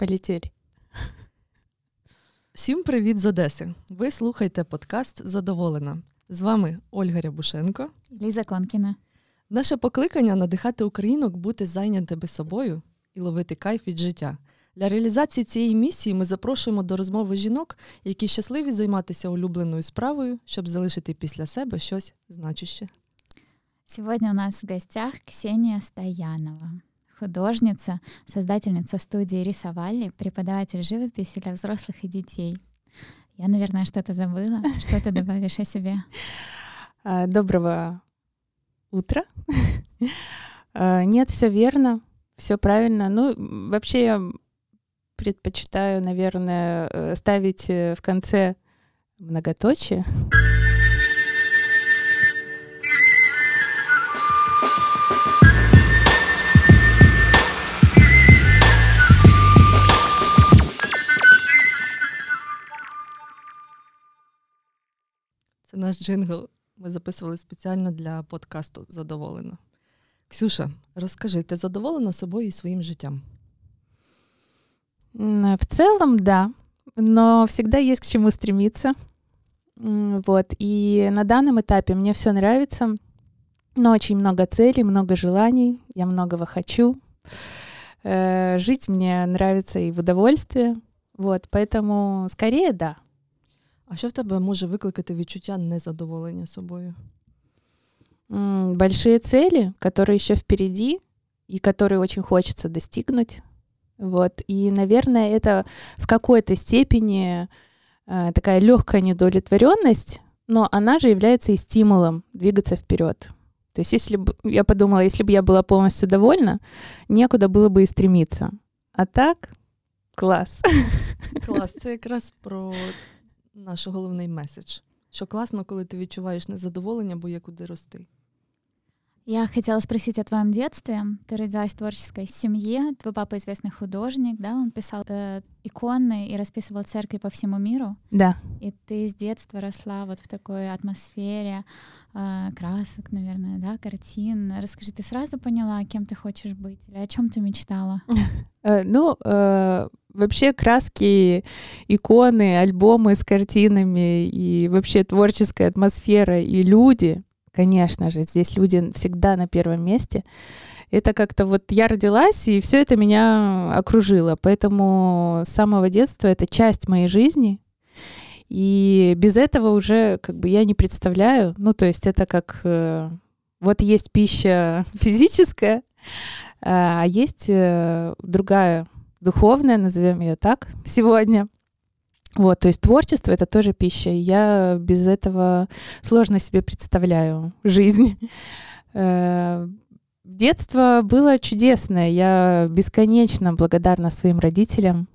Полетели. Всім привіт з Одеси. Ви слухаєте подкаст Задоволена. З вами Ольга Рябушенко. Ліза Конкіна. Наше покликання надихати українок бути зайнятими собою і ловити кайф від життя. Для реалізації цієї місії ми запрошуємо до розмови жінок, які щасливі займатися улюбленою справою, щоб залишити після себе щось значуще. Сегодня у нас в гостях Ксения Стоянова, художница, создательница студии Рисовали, преподаватель живописи для взрослых и детей. Я, наверное, что-то забыла. Что ты добавишь о себе? А, Доброго утра. А, Нет, все верно, все правильно. Ну, вообще я предпочитаю, наверное, э, ставить э, в конце многоточие. Це наш джингл. Ми записували спеціально для подкасту Задоволена. Ксюша, розкажи, ти задоволена собою і своїм життям? М, В целом, да, но всегда есть к чему стремиться. М, Вот. И на данном этапе мне все нравится, но очень много целей, много желаний, я многого хочу. Э, Жить мне нравится и в удовольствие. Вот, поэтому скорее да. А що в тебе може викликати відчуття незадоволення собою? Большие цели, которые еще впереди и которые очень хочется достигнуть. Вот. И, наверное, это в какой-то степени э, такая легкая недовлетворенность, но она же является и стимулом двигаться вперед. То есть, если бы я подумала, если бы я была полностью довольна, некуда было бы и стремиться. А так, класс. Клас, це якраз про наш головний меседж. Що класно, коли ти відчуваєш незадоволення, бо є куди рости. Я хотела спросить о твоем детстве. Ты родилась в творческой семье. Твой папа известный художник, да? Он писал э, иконы и расписывал церкви по всему миру. Да. И ты с детства росла вот в такой атмосфере э, красок, наверное, да, картин. Расскажи, ты сразу поняла, кем ты хочешь быть или о чем ты мечтала? Э, Ну, э, вообще краски, иконы, альбомы с картинами и вообще творческая атмосфера и люди, конечно же, здесь люди всегда на первом месте. Это как-то вот я родилась, и все это меня окружило. Поэтому с самого детства это часть моей жизни. И без этого уже как бы я не представляю. Ну, то есть это как э, вот есть пища физическая, а есть э, другая духовная, назовем ее так, сегодня. Вот, то есть творчество это тоже пища. и Я без этого сложно себе представляю жизнь. Э, Детство было чудесное. Я бесконечно благодарна своим родителям,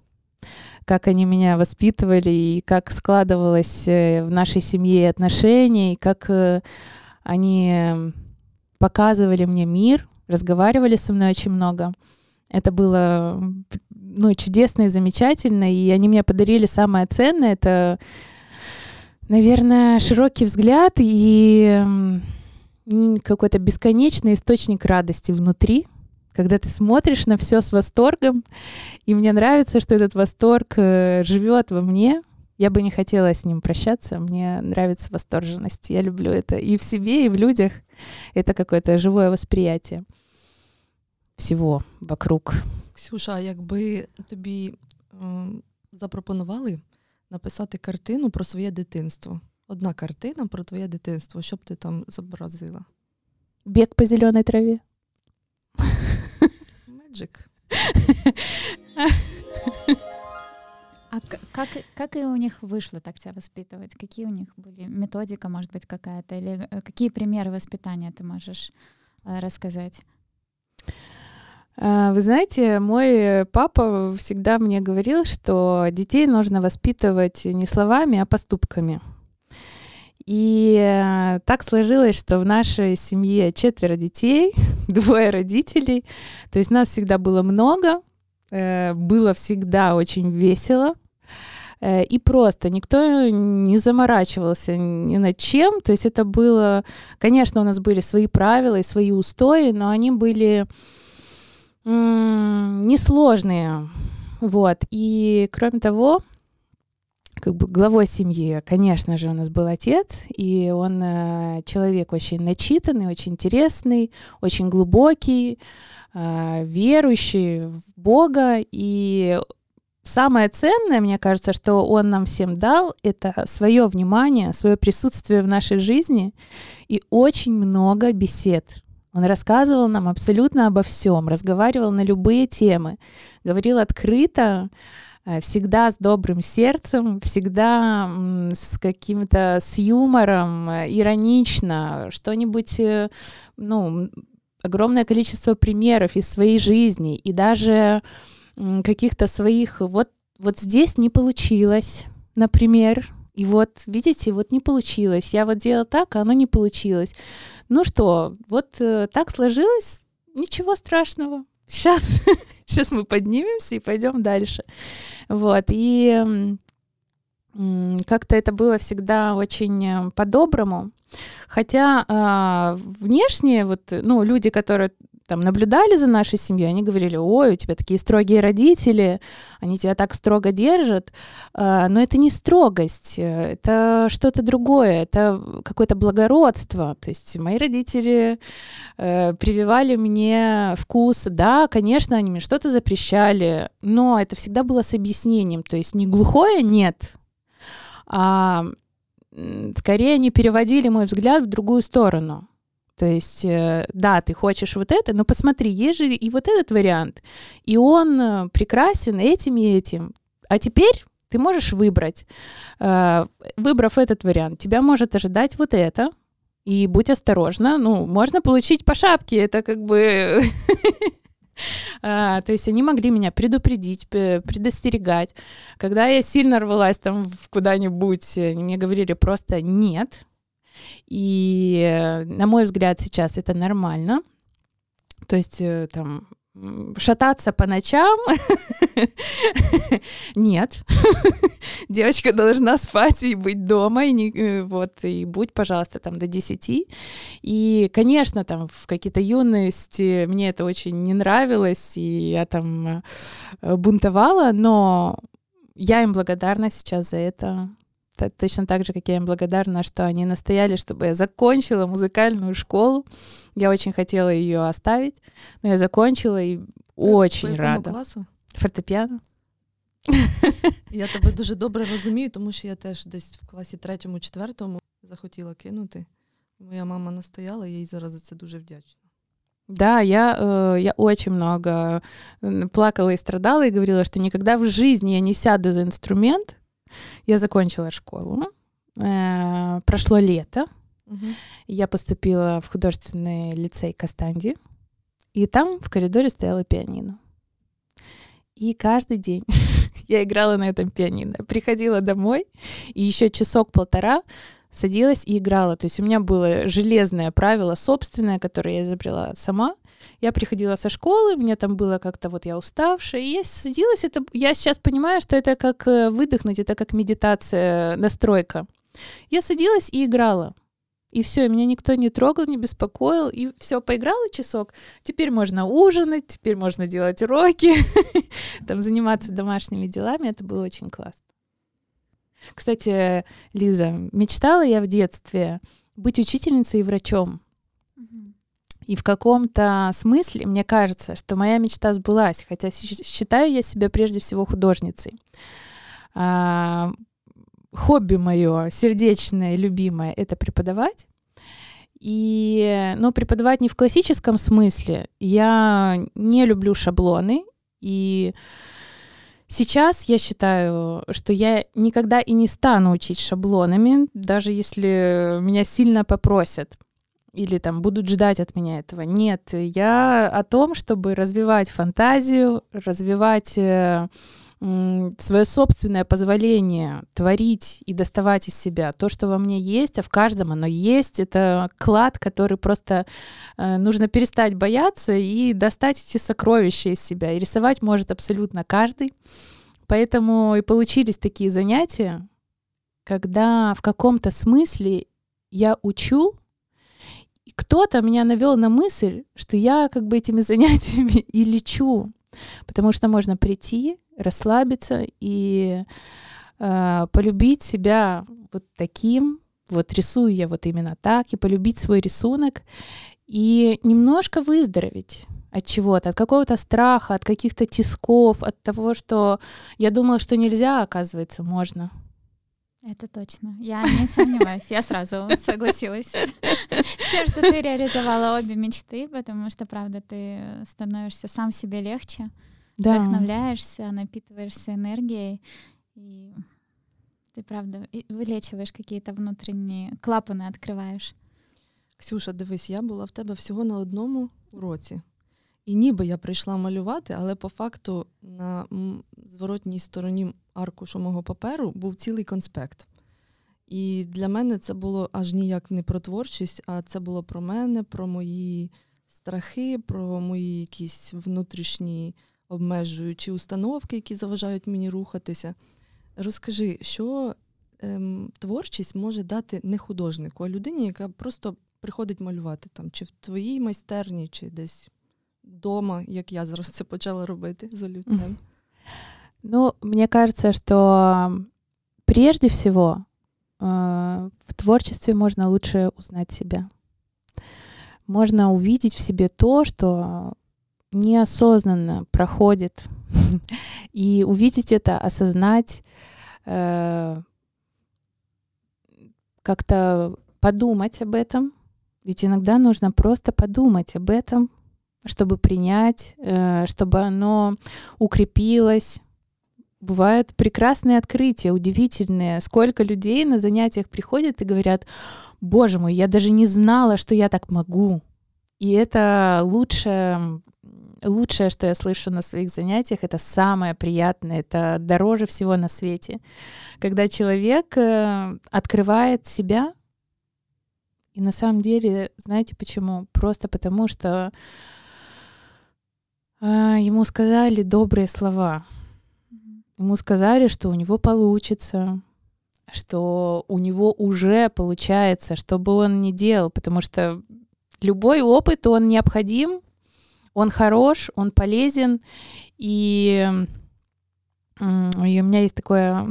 как они меня воспитывали и как складывалось э, в нашей семье отношения, и как э, они показывали мне мир, разговаривали со мной очень много. Это было ну, чудесно и замечательно, и они мне подарили самое ценное, это, наверное, широкий взгляд и какой-то бесконечный источник радости внутри, когда ты смотришь на все с восторгом, и мне нравится, что этот восторг э, живет во мне. Я бы не хотела с ним прощаться. Мне нравится восторженность. Я люблю это и в себе, и в людях. Это какое-то живое восприятие всего вокруг. Ксюша, а якби тобі ем, запропонували написати картину про своє дитинство. Одна картина про твоє дитинство, що б ти там зобразила? Бег по зеленой траве. Меджик. А к- как, как и у них вышло так тебя воспитывать? Какие у них были методика, может быть, какая-то? Или э, какие примеры воспитания ты можешь э, рассказать? А, Вы знаете, мой папа всегда мне говорил, что детей нужно воспитывать не словами, а поступками. И э, так сложилось, что в нашей семье четверо детей, двое родителей. То есть нас всегда было много, э, было всегда очень весело. Э, И просто никто не заморачивался ни над чем. То есть это было... Конечно, у нас были свои правила и свои устои, но они были несложные. Вот. И кроме того, как бы главой семьи, конечно же, у нас был отец, и он э, человек очень начитанный, очень интересный, очень глубокий, э, верующий в Бога, и самое ценное, мне кажется, что он нам всем дал, это свое внимание, свое присутствие в нашей жизни и очень много бесед. Он рассказывал нам абсолютно обо всем, разговаривал на любые темы, говорил открыто, Э, всегда с добрым сердцем, всегда с каким-то, с юмором, э, иронично, что-нибудь, э, ну, огромное количество примеров из своей жизни и даже каких-то своих, вот, вот здесь не получилось, например, и вот, видите, вот не получилось. Я вот делала так, а оно не получилось. Ну что, вот э, так сложилось, ничего страшного сейчас, сейчас мы поднимемся и пойдем дальше. Вот, и как-то это было всегда очень э, по-доброму. Хотя э, внешне вот, ну, люди, которые там наблюдали за нашей семьей, они говорили, ой, у тебя такие строгие родители, они тебя так строго держат. А, но это не строгость, это что-то другое, это какое-то благородство. То есть мои родители э, прививали мне вкус, да, конечно, они мне что-то запрещали, но это всегда было с объяснением, то есть не глухое «нет», а скорее они переводили мой взгляд в другую сторону. То есть, э, да, ты хочешь вот это, но посмотри, есть же и вот этот вариант. И он э, прекрасен этим и этим. А теперь ты можешь выбрать. Э, выбрав этот вариант, тебя может ожидать вот это, и будь осторожна. Ну, можно получить по шапке, это как бы... А, то есть они могли меня предупредить, предостерегать. Когда я сильно рвалась там куда-нибудь, мне говорили просто «нет», и, э, на мой взгляд, сейчас это нормально. То есть э, там шататься по ночам? Нет. Девочка должна спать и быть дома, и не, э, вот, и будь, пожалуйста, там до 10. И, конечно, там в какие-то юности мне это очень не нравилось, и я там бунтовала, но я им благодарна сейчас за это точно так же, как я им благодарна, что они настояли, чтобы я закончила музыкальную школу. Я очень хотела ее оставить, но я закончила и очень По рада. класу? Фортепіано. Я тебе дуже добре розумію, тому що я теж десь в класі третьому-четвертому захотіла кинути. Моя мама настояла, я їй зараз за це дуже вдячна. Да, я, э, я очень много плакала и страдала и говорила, что никогда в жизни я не сяду за инструмент, я закончила школу, э, прошло лето, угу. я поступила в художественный лицей Кастанди, и там в коридоре стояла пианино. И каждый день я играла на этом пианино. Приходила домой, и еще часок-полтора садилась и играла. То есть у меня было железное правило собственное, которое я изобрела сама. Я приходила со школы, мне там было как-то вот я уставшая, и я садилась, это, я сейчас понимаю, что это как э, выдохнуть, это как медитация, настройка. Я садилась и играла. И все, меня никто не трогал, не беспокоил. И все, поиграла часок. Теперь можно ужинать, теперь можно делать уроки, там заниматься домашними делами. Это было очень классно. Кстати, Лиза, мечтала я в детстве быть учительницей и врачом. И в каком-то смысле мне кажется, что моя мечта сбылась, хотя считаю я себя прежде всего художницей. А, хобби мое сердечное, любимое — это преподавать. И, но преподавать не в классическом смысле. Я не люблю шаблоны. И сейчас я считаю, что я никогда и не стану учить шаблонами, даже если меня сильно попросят или там будут ждать от меня этого. Нет, я о том, чтобы развивать фантазию, развивать э, свое собственное позволение творить и доставать из себя то, что во мне есть, а в каждом оно есть. Это клад, который просто э, нужно перестать бояться и достать эти сокровища из себя. И рисовать может абсолютно каждый. Поэтому и получились такие занятия, когда в каком-то смысле я учу кто-то меня навел на мысль, что я как бы этими занятиями и лечу. Потому что можно прийти, расслабиться и э, полюбить себя вот таким, вот рисую я вот именно так, и полюбить свой рисунок, и немножко выздороветь от чего-то, от какого-то страха, от каких-то тисков, от того, что я думала, что нельзя, а оказывается, можно. Это точно. Я не сомневаюсь. Я сразу согласилась с тем, что ты реализовала обе мечты, потому что, правда, ты становишься сам себе легче, да. вдохновляешься, напитываешься энергией, и ты, правда, вылечиваешь какие-то внутренние клапаны, открываешь. Ксюша, дивись, я була в тебе всього на одному уроці. І ніби я прийшла малювати, але по факту на зворотній стороні аркушу мого паперу був цілий конспект. І для мене це було аж ніяк не про творчість, а це було про мене, про мої страхи, про мої якісь внутрішні обмежуючі установки, які заважають мені рухатися. Розкажи, що ем, творчість може дати не художнику, а людині, яка просто приходить малювати там, чи в твоїй майстерні, чи десь вдома, як я зараз це почала робити з олівцем. Ну, мне кажется, что прежде всего э, в творчестве можно лучше узнать себя. Можно увидеть в себе то, что неосознанно проходит, и увидеть это, осознать, э, как-то подумать об этом. Ведь иногда нужно просто подумать об этом, чтобы принять, э, чтобы оно укрепилось, бывают прекрасные открытия, удивительные. Сколько людей на занятиях приходят и говорят, боже мой, я даже не знала, что я так могу. И это лучшее, лучшее, что я слышу на своих занятиях, это самое приятное, это дороже всего на свете. Когда человек э, открывает себя, и на самом деле, знаете почему? Просто потому, что э, ему сказали добрые слова Ему сказали, что у него получится, что у него уже получается, что бы он ни делал, потому что любой опыт, он необходим, он хорош, он полезен, и, и у меня есть такое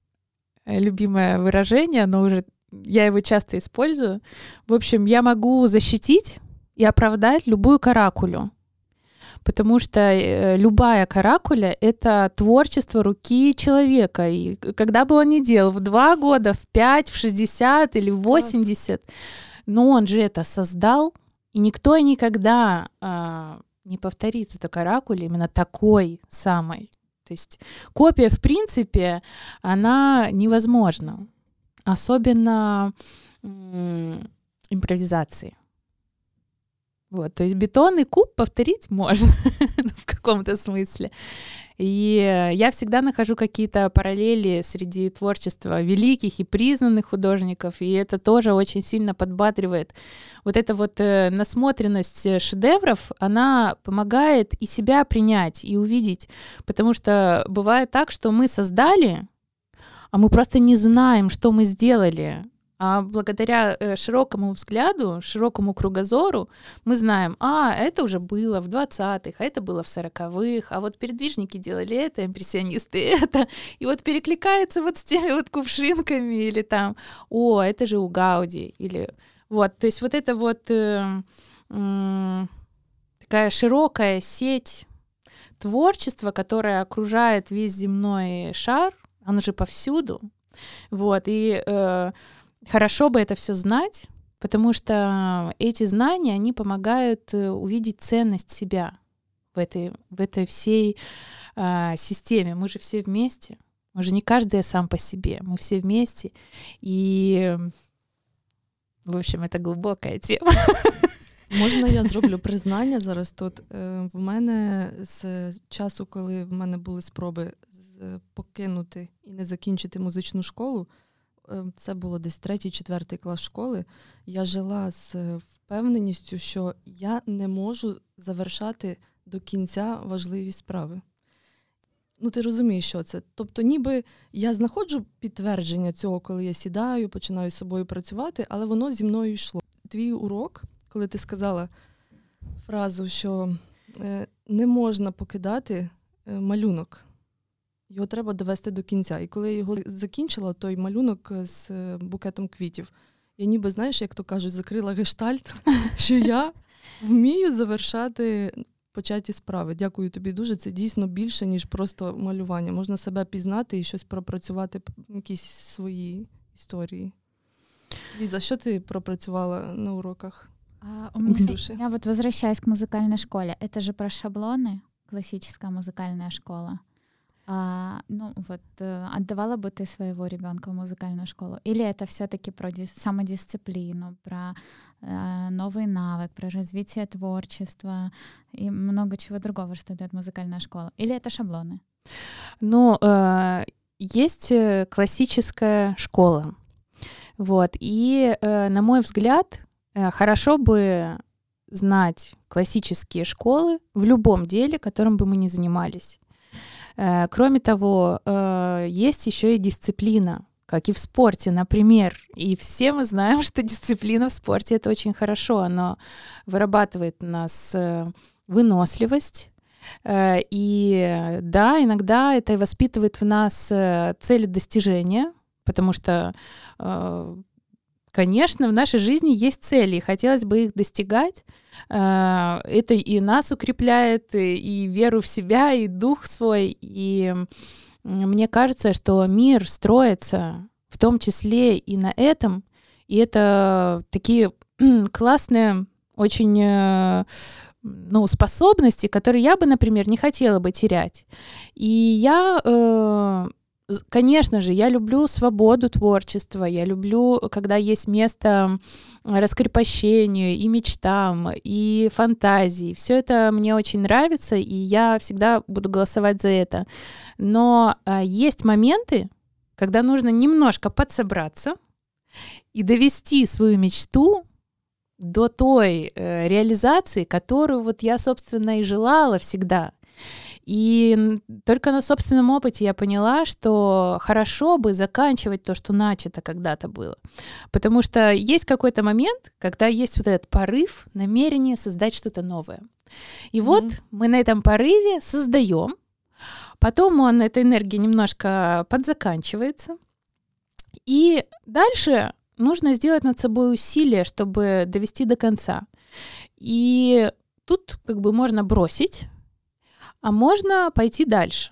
любимое выражение, но уже я его часто использую. В общем, я могу защитить и оправдать любую каракулю потому что э, любая каракуля — это творчество руки человека. И когда бы он ни делал, в два года, в пять, в шестьдесят или в восемьдесят, но он же это создал, и никто никогда а, не повторит эту каракулю именно такой самой. То есть копия, в принципе, она невозможна, особенно импровизации. Вот, то есть бетонный куб повторить можно в каком-то смысле. И я всегда нахожу какие-то параллели среди творчества великих и признанных художников, и это тоже очень сильно подбадривает. Вот эта вот э, насмотренность шедевров, она помогает и себя принять, и увидеть, потому что бывает так, что мы создали, а мы просто не знаем, что мы сделали. А благодаря э, широкому взгляду, широкому кругозору мы знаем, а, это уже было в 20-х, а это было в 40-х, а вот передвижники делали это, импрессионисты это, и вот перекликается вот с теми вот кувшинками или там, о, это же у Гауди, или вот, то есть вот это вот э, э, такая широкая сеть творчества, которая окружает весь земной шар, он же повсюду, вот, и э, Хорошо бы это все знать, потому что эти знания, они помогают э, увидеть ценность себя в этой, в этой всей э, системе. Мы же все вместе. Мы же не каждый сам по себе. Мы все вместе. И, в общем, это глубокая тема. Можна я зроблю признання зараз тут. В мене з часу, коли в мене були спроби покинути і не закінчити музичну школу, це було десь третій-четвертий клас школи. Я жила з е, впевненістю, що я не можу завершати до кінця важливі справи. Ну, ти розумієш, що це. Тобто, ніби я знаходжу підтвердження цього, коли я сідаю, починаю з собою працювати, але воно зі мною йшло. Твій урок, коли ти сказала фразу, що е, не можна покидати е, малюнок. Його треба довести до кінця. І коли я його закінчила, той малюнок з е, букетом квітів, я ніби, знаєш, як то кажуть, закрила гештальт, що я вмію завершати початі справи. Дякую тобі дуже. Це дійсно більше, ніж просто малювання. Можна себе пізнати і щось пропрацювати, якісь свої історії. Ліза, що ти пропрацювала на уроках? А, у меня, я вот возвращаюсь к музыкальной школе. Это же про шаблоны, классическая музыкальная школа. А, ну вот, э, отдавала бы ты своего ребенка в музыкальную школу? Или это все-таки про дис- самодисциплину, про э, новый навык, про развитие творчества и много чего другого, что дает музыкальная школа? Или это шаблоны? Ну, э, есть э, классическая школа. Вот. И, э, на мой взгляд, э, хорошо бы знать классические школы в любом деле, которым бы мы ни занимались. Э, кроме того, э, есть еще и дисциплина, как и в спорте, например. И все мы знаем, что дисциплина в спорте это очень хорошо. Оно вырабатывает у нас э, выносливость. И да, иногда это и воспитывает в нас цели достижения, потому что конечно, в нашей жизни есть цели, и хотелось бы их достигать. А, это и нас укрепляет, и веру в себя, и дух свой. И мне кажется, что мир строится в том числе и на этом. И это такие классные, очень э, ну, способности, которые я бы, например, не хотела бы терять. И я э, Конечно же, я люблю свободу творчества, я люблю, когда есть место раскрепощению и мечтам, и фантазии. Все это мне очень нравится, и я всегда буду голосовать за это. Но а, есть моменты, когда нужно немножко подсобраться и довести свою мечту до той э, реализации, которую вот я, собственно, и желала всегда. И только на собственном опыте я поняла, что хорошо бы заканчивать то, что начато когда-то было. Потому что есть какой-то момент, когда есть вот этот порыв, намерение создать что-то новое. И mm-hmm. вот мы на этом порыве создаем, потом он, эта энергия немножко подзаканчивается, и дальше нужно сделать над собой усилие, чтобы довести до конца. И тут как бы можно бросить а можно пойти дальше.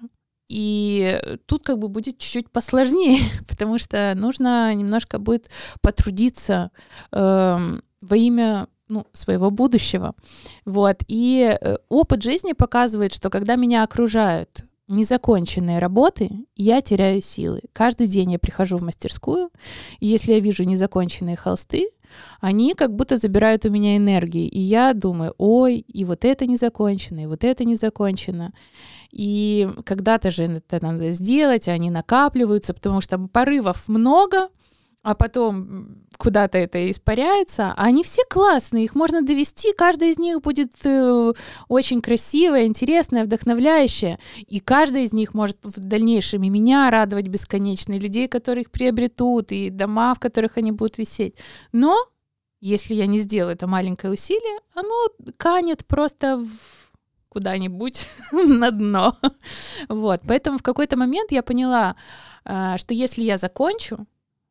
И тут как бы будет чуть-чуть посложнее, потому что нужно немножко будет потрудиться э, во имя ну, своего будущего. Вот. И э, опыт жизни показывает, что когда меня окружают незаконченные работы, я теряю силы. Каждый день я прихожу в мастерскую, и если я вижу незаконченные холсты, они как будто забирают у меня энергии. И я думаю, ой, и вот это не закончено, и вот это не закончено. И когда-то же это надо сделать, они накапливаются, потому что порывов много, а потом куда-то это испаряется. А они все классные, их можно довести, каждая из них будет э, очень красивая, интересная, вдохновляющая. И каждая из них может в дальнейшем и меня радовать бесконечно, и людей, которые их приобретут, и дома, в которых они будут висеть. Но если я не сделаю это маленькое усилие, оно канет просто в куда-нибудь на дно. Вот, поэтому в какой-то момент я поняла, э, что если я закончу,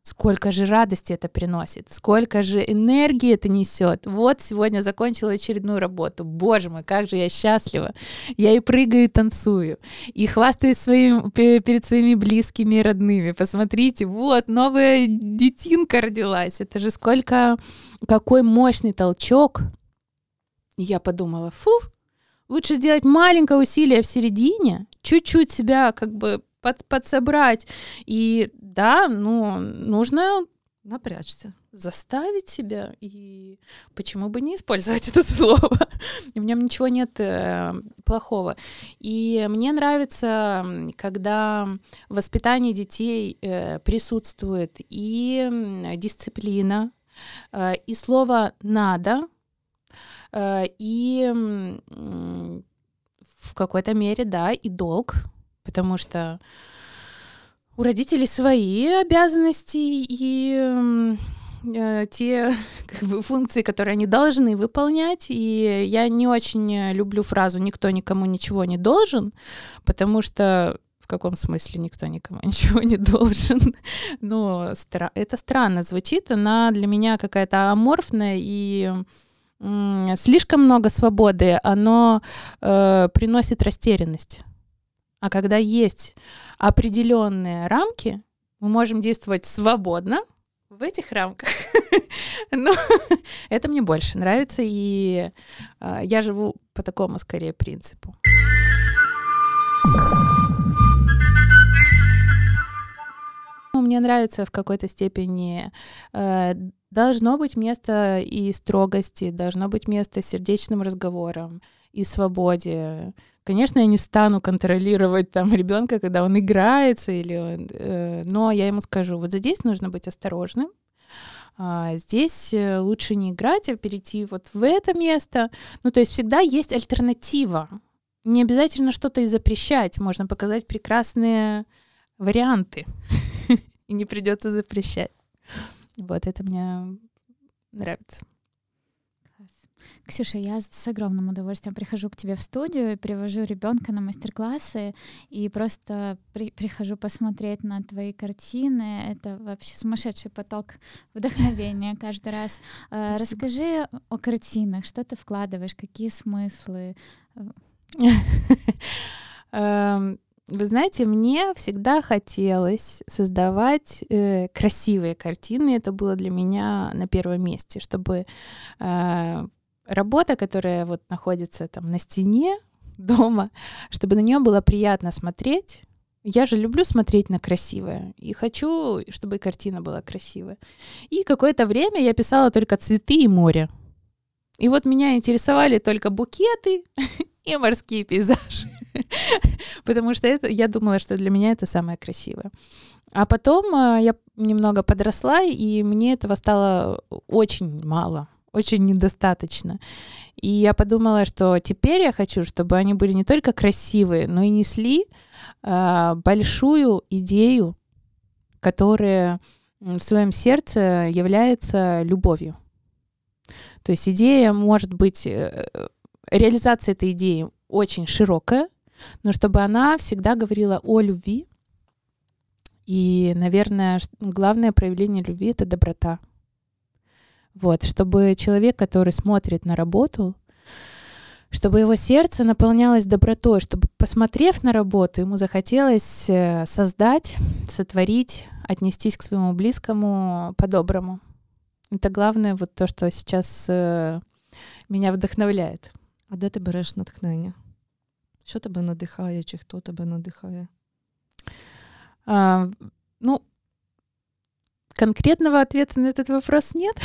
Сколько же радости это приносит, сколько же энергии это несет. Вот сегодня закончила очередную работу. Боже мой, как же я счастлива. Я и прыгаю, и танцую, и хвастаюсь своим, перед своими близкими и родными. Посмотрите, вот новая детинка родилась. Это же сколько, какой мощный толчок. Я подумала, фу, лучше сделать маленькое усилие в середине, чуть-чуть себя как бы под, подсобрать. И да, ну, нужно напрячься. Заставить себя, и почему бы не использовать это слово? В нем ничего нет э, плохого. И мне нравится, когда в воспитании детей э, присутствует и дисциплина, э, и слово «надо», э, и э, в какой-то мере, да, и долг, потому что у родителей свои обязанности, и э, те как бы, функции, которые они должны выполнять. И я не очень люблю фразу «никто никому ничего не должен», потому что в каком смысле никто никому ничего не должен? Но стра- это странно звучит. Она для меня какая-то аморфная и слишком много свободы, оно э, приносит растерянность. А когда есть определенные рамки, мы можем действовать свободно в этих рамках. Но это мне больше нравится, и э, я живу по такому скорее принципу. Мне нравится в какой-то степени э, должно быть место и строгости, должно быть место сердечным разговорам и свободе. Конечно, я не стану контролировать там ребенка, когда он играется, или, э, но я ему скажу, вот здесь нужно быть осторожным, а здесь э, лучше не играть, а перейти вот в это место. Ну, то есть всегда есть альтернатива. Не обязательно что-то и запрещать, можно показать прекрасные варианты, и не придется запрещать. Вот это мне нравится. Ксюша, я с огромным удовольствием прихожу к тебе в студию и привожу ребенка на мастер-классы и просто при, прихожу посмотреть на твои картины. Это вообще сумасшедший поток вдохновения каждый раз. Э, Спасибо. Расскажи о картинах, что ты вкладываешь, какие смыслы? Эм, вы знаете, мне всегда хотелось создавать э, красивые картины. Это было для меня на первом месте, чтобы э, работа, которая вот находится там на стене дома, чтобы на нее было приятно смотреть. Я же люблю смотреть на красивое и хочу, чтобы и картина была красивая. И какое-то время я писала только цветы и море. И вот меня интересовали только букеты и морские пейзажи. Потому что это, я думала, что для меня это самое красивое. А потом э, я немного подросла, и мне этого стало очень мало, очень недостаточно. И я подумала, что теперь я хочу, чтобы они были не только красивые, но и несли э, большую идею, которая в своем сердце является любовью. То есть идея может быть, э, реализация этой идеи очень широкая, но чтобы она всегда говорила о любви. И, наверное, главное проявление любви — это доброта. Вот, чтобы человек, который смотрит на работу, чтобы его сердце наполнялось добротой, чтобы, посмотрев на работу, ему захотелось э, создать, сотворить, отнестись к своему близкому по-доброму. Это главное, вот то, что сейчас э, меня вдохновляет. А де ти береш натхнення? Що тебе надихає, чи хто тебе надихає? А, ну, конкретного ответа на этот вопрос нет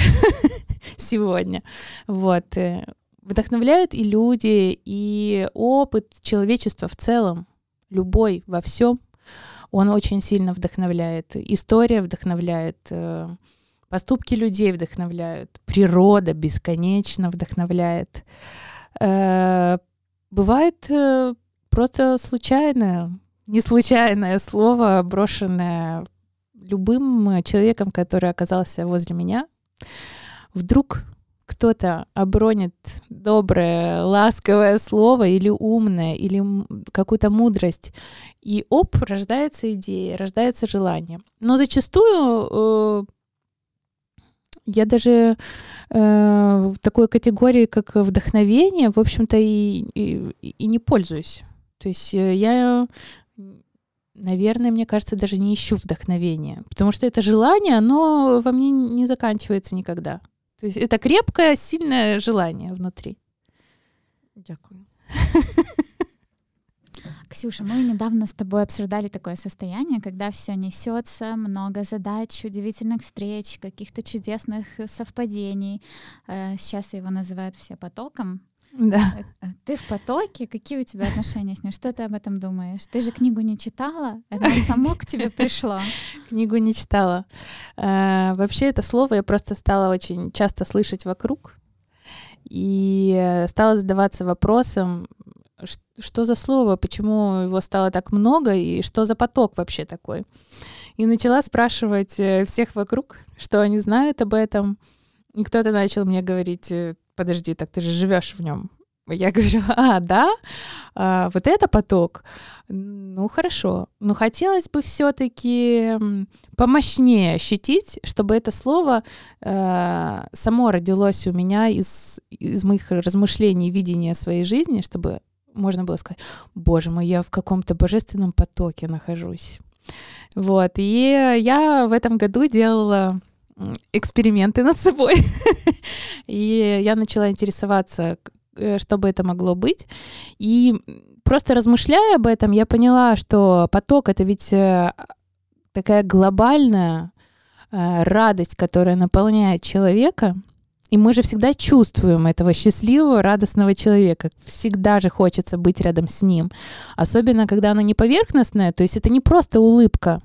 сегодня. Вот. Э, вдохновляют и люди, и опыт человечества в целом, любой во всем, он очень сильно вдохновляет. История вдохновляет, э, поступки людей вдохновляют, природа бесконечно вдохновляет. Э, бывает просто случайное, не случайное слово, брошенное любым человеком, который оказался возле меня. Вдруг кто-то обронит доброе, ласковое слово или умное, или какую-то мудрость, и оп, рождается идея, рождается желание. Но зачастую э, я даже э, в такой категории, как вдохновение, в общем-то, и, и, и не пользуюсь. То есть э, я, наверное, мне кажется, даже не ищу вдохновения, потому что это желание, оно во мне не заканчивается никогда. То есть это крепкое, сильное желание внутри. Дякую. Ксюша, мы недавно с тобой обсуждали такое состояние, когда все несется, много задач, удивительных встреч, каких-то чудесных совпадений. Э, сейчас его называют все потоком. Да. Э, э, ты в потоке, какие у тебя отношения с ним? Что ты об этом думаешь? Ты же книгу не читала, это само к тебе пришло. Книгу не читала. Вообще это слово я просто стала очень часто слышать вокруг и стала задаваться вопросом, что за слово, почему его стало так много и что за поток вообще такой. И начала спрашивать э, всех вокруг, что они знают об этом. И кто-то начал мне говорить, э, подожди, так ты же живешь в нем. Я говорю, а, да, а, вот это поток. Ну, хорошо. Но хотелось бы все-таки помощнее ощутить, чтобы это слово э, само родилось у меня из, из моих размышлений, видения своей жизни, чтобы можно было сказать, боже мой, я в каком-то божественном потоке нахожусь. Вот, и я в этом году делала эксперименты над собой. И я начала интересоваться, Э, что бы это могло быть. И просто размышляя об этом, я поняла, что поток — это ведь э, такая глобальная э, радость, которая наполняет человека, и мы же всегда чувствуем этого счастливого, радостного человека. Всегда же хочется быть рядом с ним. Особенно, когда оно не поверхностное, то есть это не просто улыбка.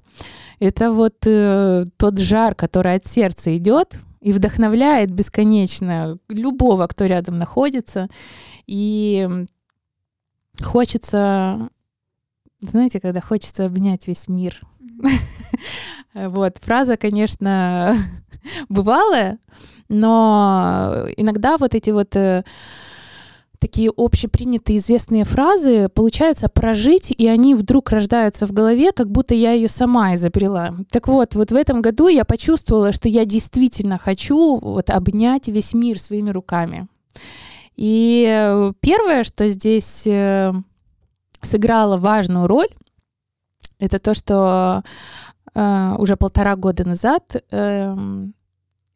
Это вот э, тот жар, который от сердца идет, и вдохновляет бесконечно любого, кто рядом находится. И хочется, знаете, когда хочется обнять весь мир. Вот, фраза, конечно, бывалая, но иногда вот эти вот э, такие общепринятые известные фразы получается прожить, и они вдруг рождаются в голове, как будто я ее сама изобрела. Так вот, вот в этом году я почувствовала, что я действительно хочу вот обнять весь мир своими руками. И э, первое, что здесь э, сыграло важную роль, это то, что э, уже полтора года назад э,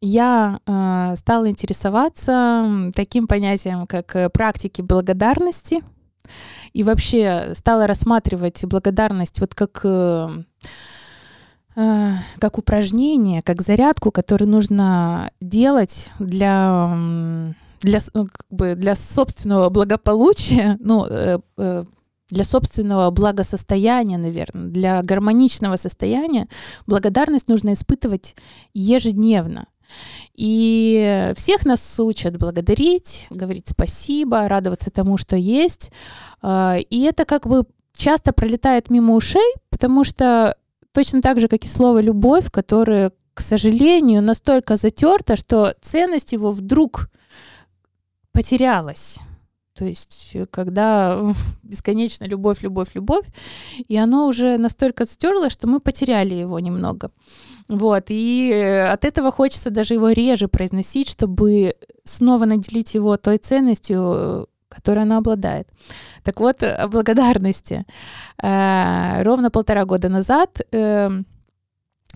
я э, стала интересоваться таким понятием, как э, практики благодарности, и вообще стала рассматривать благодарность вот как э, э, как упражнение, как зарядку, которую нужно делать для для ну, как бы для собственного благополучия, ну э, э, для собственного благосостояния, наверное, для гармоничного состояния благодарность нужно испытывать ежедневно. И всех нас учат благодарить, говорить спасибо, радоваться тому, что есть. А, и это как бы часто пролетает мимо ушей, потому что точно так же, как и слово «любовь», которое, к сожалению, настолько затерто, что ценность его вдруг потерялась. То есть, когда бесконечно любовь, любовь, любовь, и оно уже настолько стерлось, что мы потеряли его немного. Вот, и э, от этого хочется даже его реже произносить, чтобы снова наделить его той ценностью, которой она обладает. Так вот, о благодарности. Э, ровно полтора года назад эм,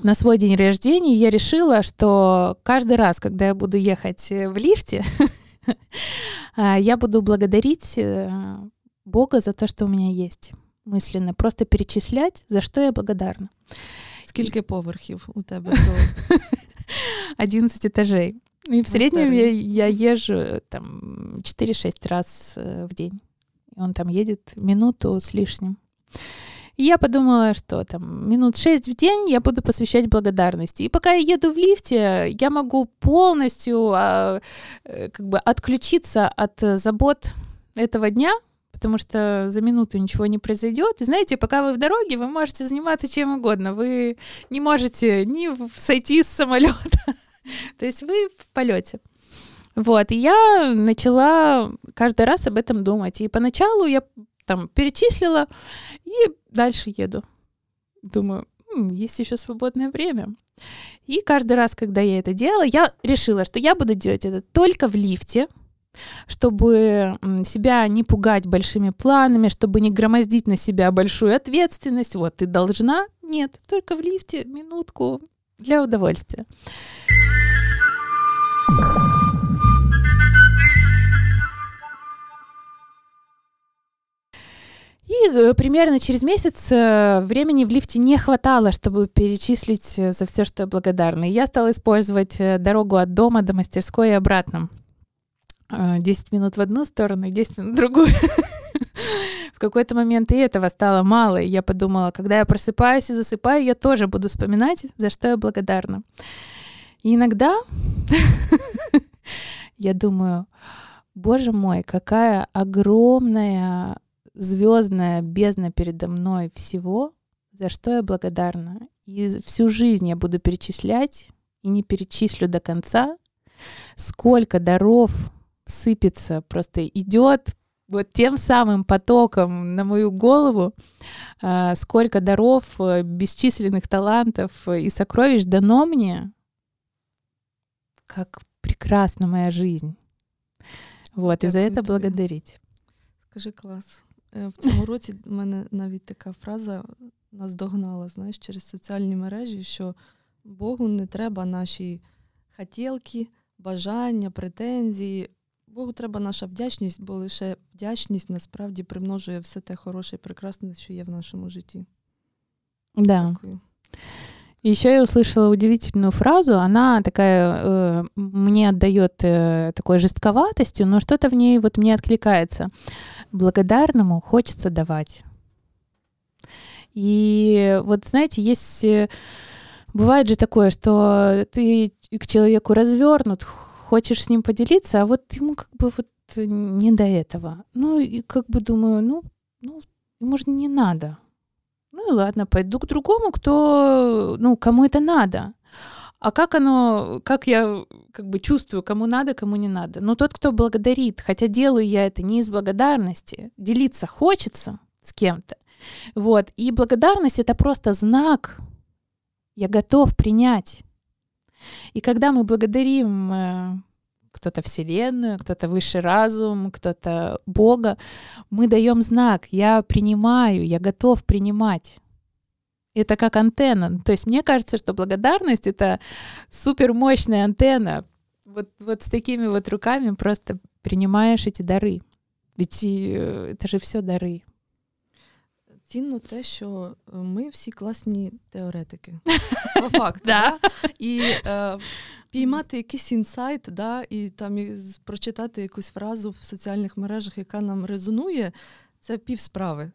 на свой день рождения я решила, что каждый раз, когда я буду ехать в лифте, я буду благодарить э, Бога за то, что у меня есть мысленно, просто перечислять, за что я благодарна. Скільки поверхів у тебе? 11 этажей. И в среднем я, я езжу там 4-6 раз э, в день. Он там едет минуту с лишним. И я подумала, что там минут 6 в день я буду посвящать благодарности. И пока я еду в лифте, я могу полностью а, э, как бы отключиться от забот этого дня, потому что за минуту ничего не произойдет. И знаете, пока вы в дороге, вы можете заниматься чем угодно. Вы не можете ни сойти с самолета, то есть вы в полете. Вот, и я начала каждый раз об этом думать. И поначалу я там перечислила и дальше еду. Думаю, М, есть еще свободное время. И каждый раз, когда я это делала, я решила, что я буду делать это только в лифте, чтобы себя не пугать большими планами, чтобы не громоздить на себя большую ответственность. Вот, ты должна? Нет, только в лифте минутку для удовольствия. И э, примерно через месяц э, времени в лифте не хватало, чтобы перечислить э, за все, что я благодарна. И я стала использовать дорогу от дома до мастерской и обратно. 10 минут в одну сторону и 10 минут в другую. В какой-то момент и этого стало мало, и я подумала, когда я просыпаюсь и засыпаю, я тоже буду вспоминать, за что я благодарна. И иногда я думаю, боже мой, какая огромная звездная бездна передо мной всего, за что я благодарна. И всю жизнь я буду перечислять, и не перечислю до конца, сколько даров сыпется, просто идет вот тем самым потоком на мою голову, а, сколько даров, э, бесчисленных талантов и сокровищ дано мне, как прекрасна моя жизнь. Вот, і за це благодарить. Скажи клас. Е, в цьому році в мене навіть така фраза нас догнала, знаєш, через соціальні мережі, що Богу не треба наші хотілки, бажання, претензії. Богу треба наша вдячність, бо лише вдячність насправді примножує все те хороше і прекрасне, що є в нашому житті. Да. Дякую. Еще я услышала удивительную фразу, она такая э, мне отдает э, такой жестковатостью, но что-то в ней вот мне откликается. Благодарному хочется давать. И вот знаете, есть э, бывает же такое, что ты к человеку развернут, хочешь с ним поделиться, а вот ему как бы вот не до этого. Ну и как бы думаю, ну, ну же не надо. Ну и ладно, пойду к другому, кто, ну, кому это надо. А как оно, как я как бы чувствую, кому надо, кому не надо? Ну, тот, кто благодарит, хотя делаю я это не из благодарности, делиться хочется с кем-то. Вот. И благодарность — это просто знак, я готов принять. И когда мы благодарим э, кто-то Вселенную, кто-то высший разум, кто-то Бога, мы даем знак, я принимаю, я готов принимать. Это как антенна. То есть мне кажется, что благодарность — это супер мощная антенна. Вот, вот с такими вот руками просто принимаешь эти дары. Ведь э, это же все дары. Цінно те, що ми всі класні теоретики. По факту. да? І е, піймати якийсь інсайт, да, і там і прочитати якусь фразу в соціальних мережах, яка нам резонує, це пів справи.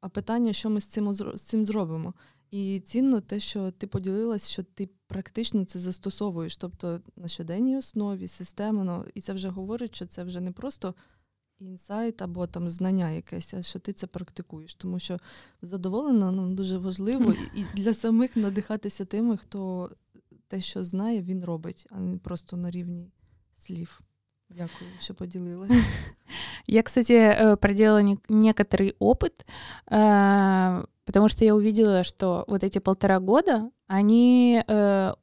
А питання, що ми з цим з цим зробимо. І цінно те, що ти поділилась, що ти практично це застосовуєш, тобто на щоденній основі, системно, і це вже говорить, що це вже не просто інсайт або там знання якесь, а що ти це практикуєш. Тому що задоволена ну, дуже важливо і для самих надихатися тими, хто те, що знає, він робить, а не просто на рівні слів. Дякую, что поделилась. Я, кстати, э, проделала некоторый опыт, э, потому что я увидела, что вот эти полтора года, они э,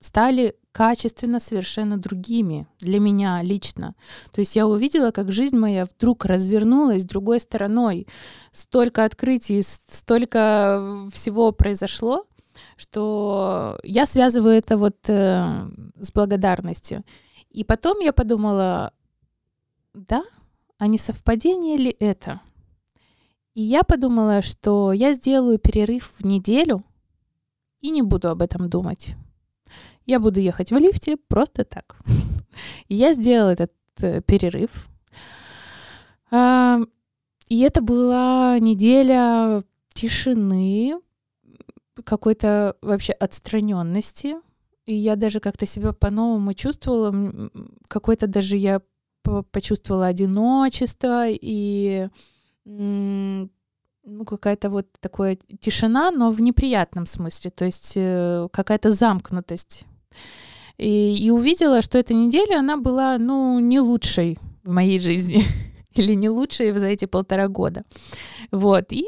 стали качественно совершенно другими для меня лично. То есть я увидела, как жизнь моя вдруг развернулась другой стороной. Столько открытий, столько всего произошло, что я связываю это вот э, с благодарностью. И потом я подумала, да, а не совпадение ли это? И я подумала, что я сделаю перерыв в неделю и не буду об этом думать. Я буду ехать в лифте просто так. Я сделала этот э, перерыв. И это была неделя тишины, какой-то вообще отстраненности. И я даже как-то себя по-новому чувствовала. Какой-то даже я почувствовала одиночество и ну, какая-то вот такая тишина, но в неприятном смысле, то есть э, какая-то замкнутость. И, и увидела, что эта неделя, она была, ну, не лучшей в моей жизни или не лучшей за эти полтора года. Вот, и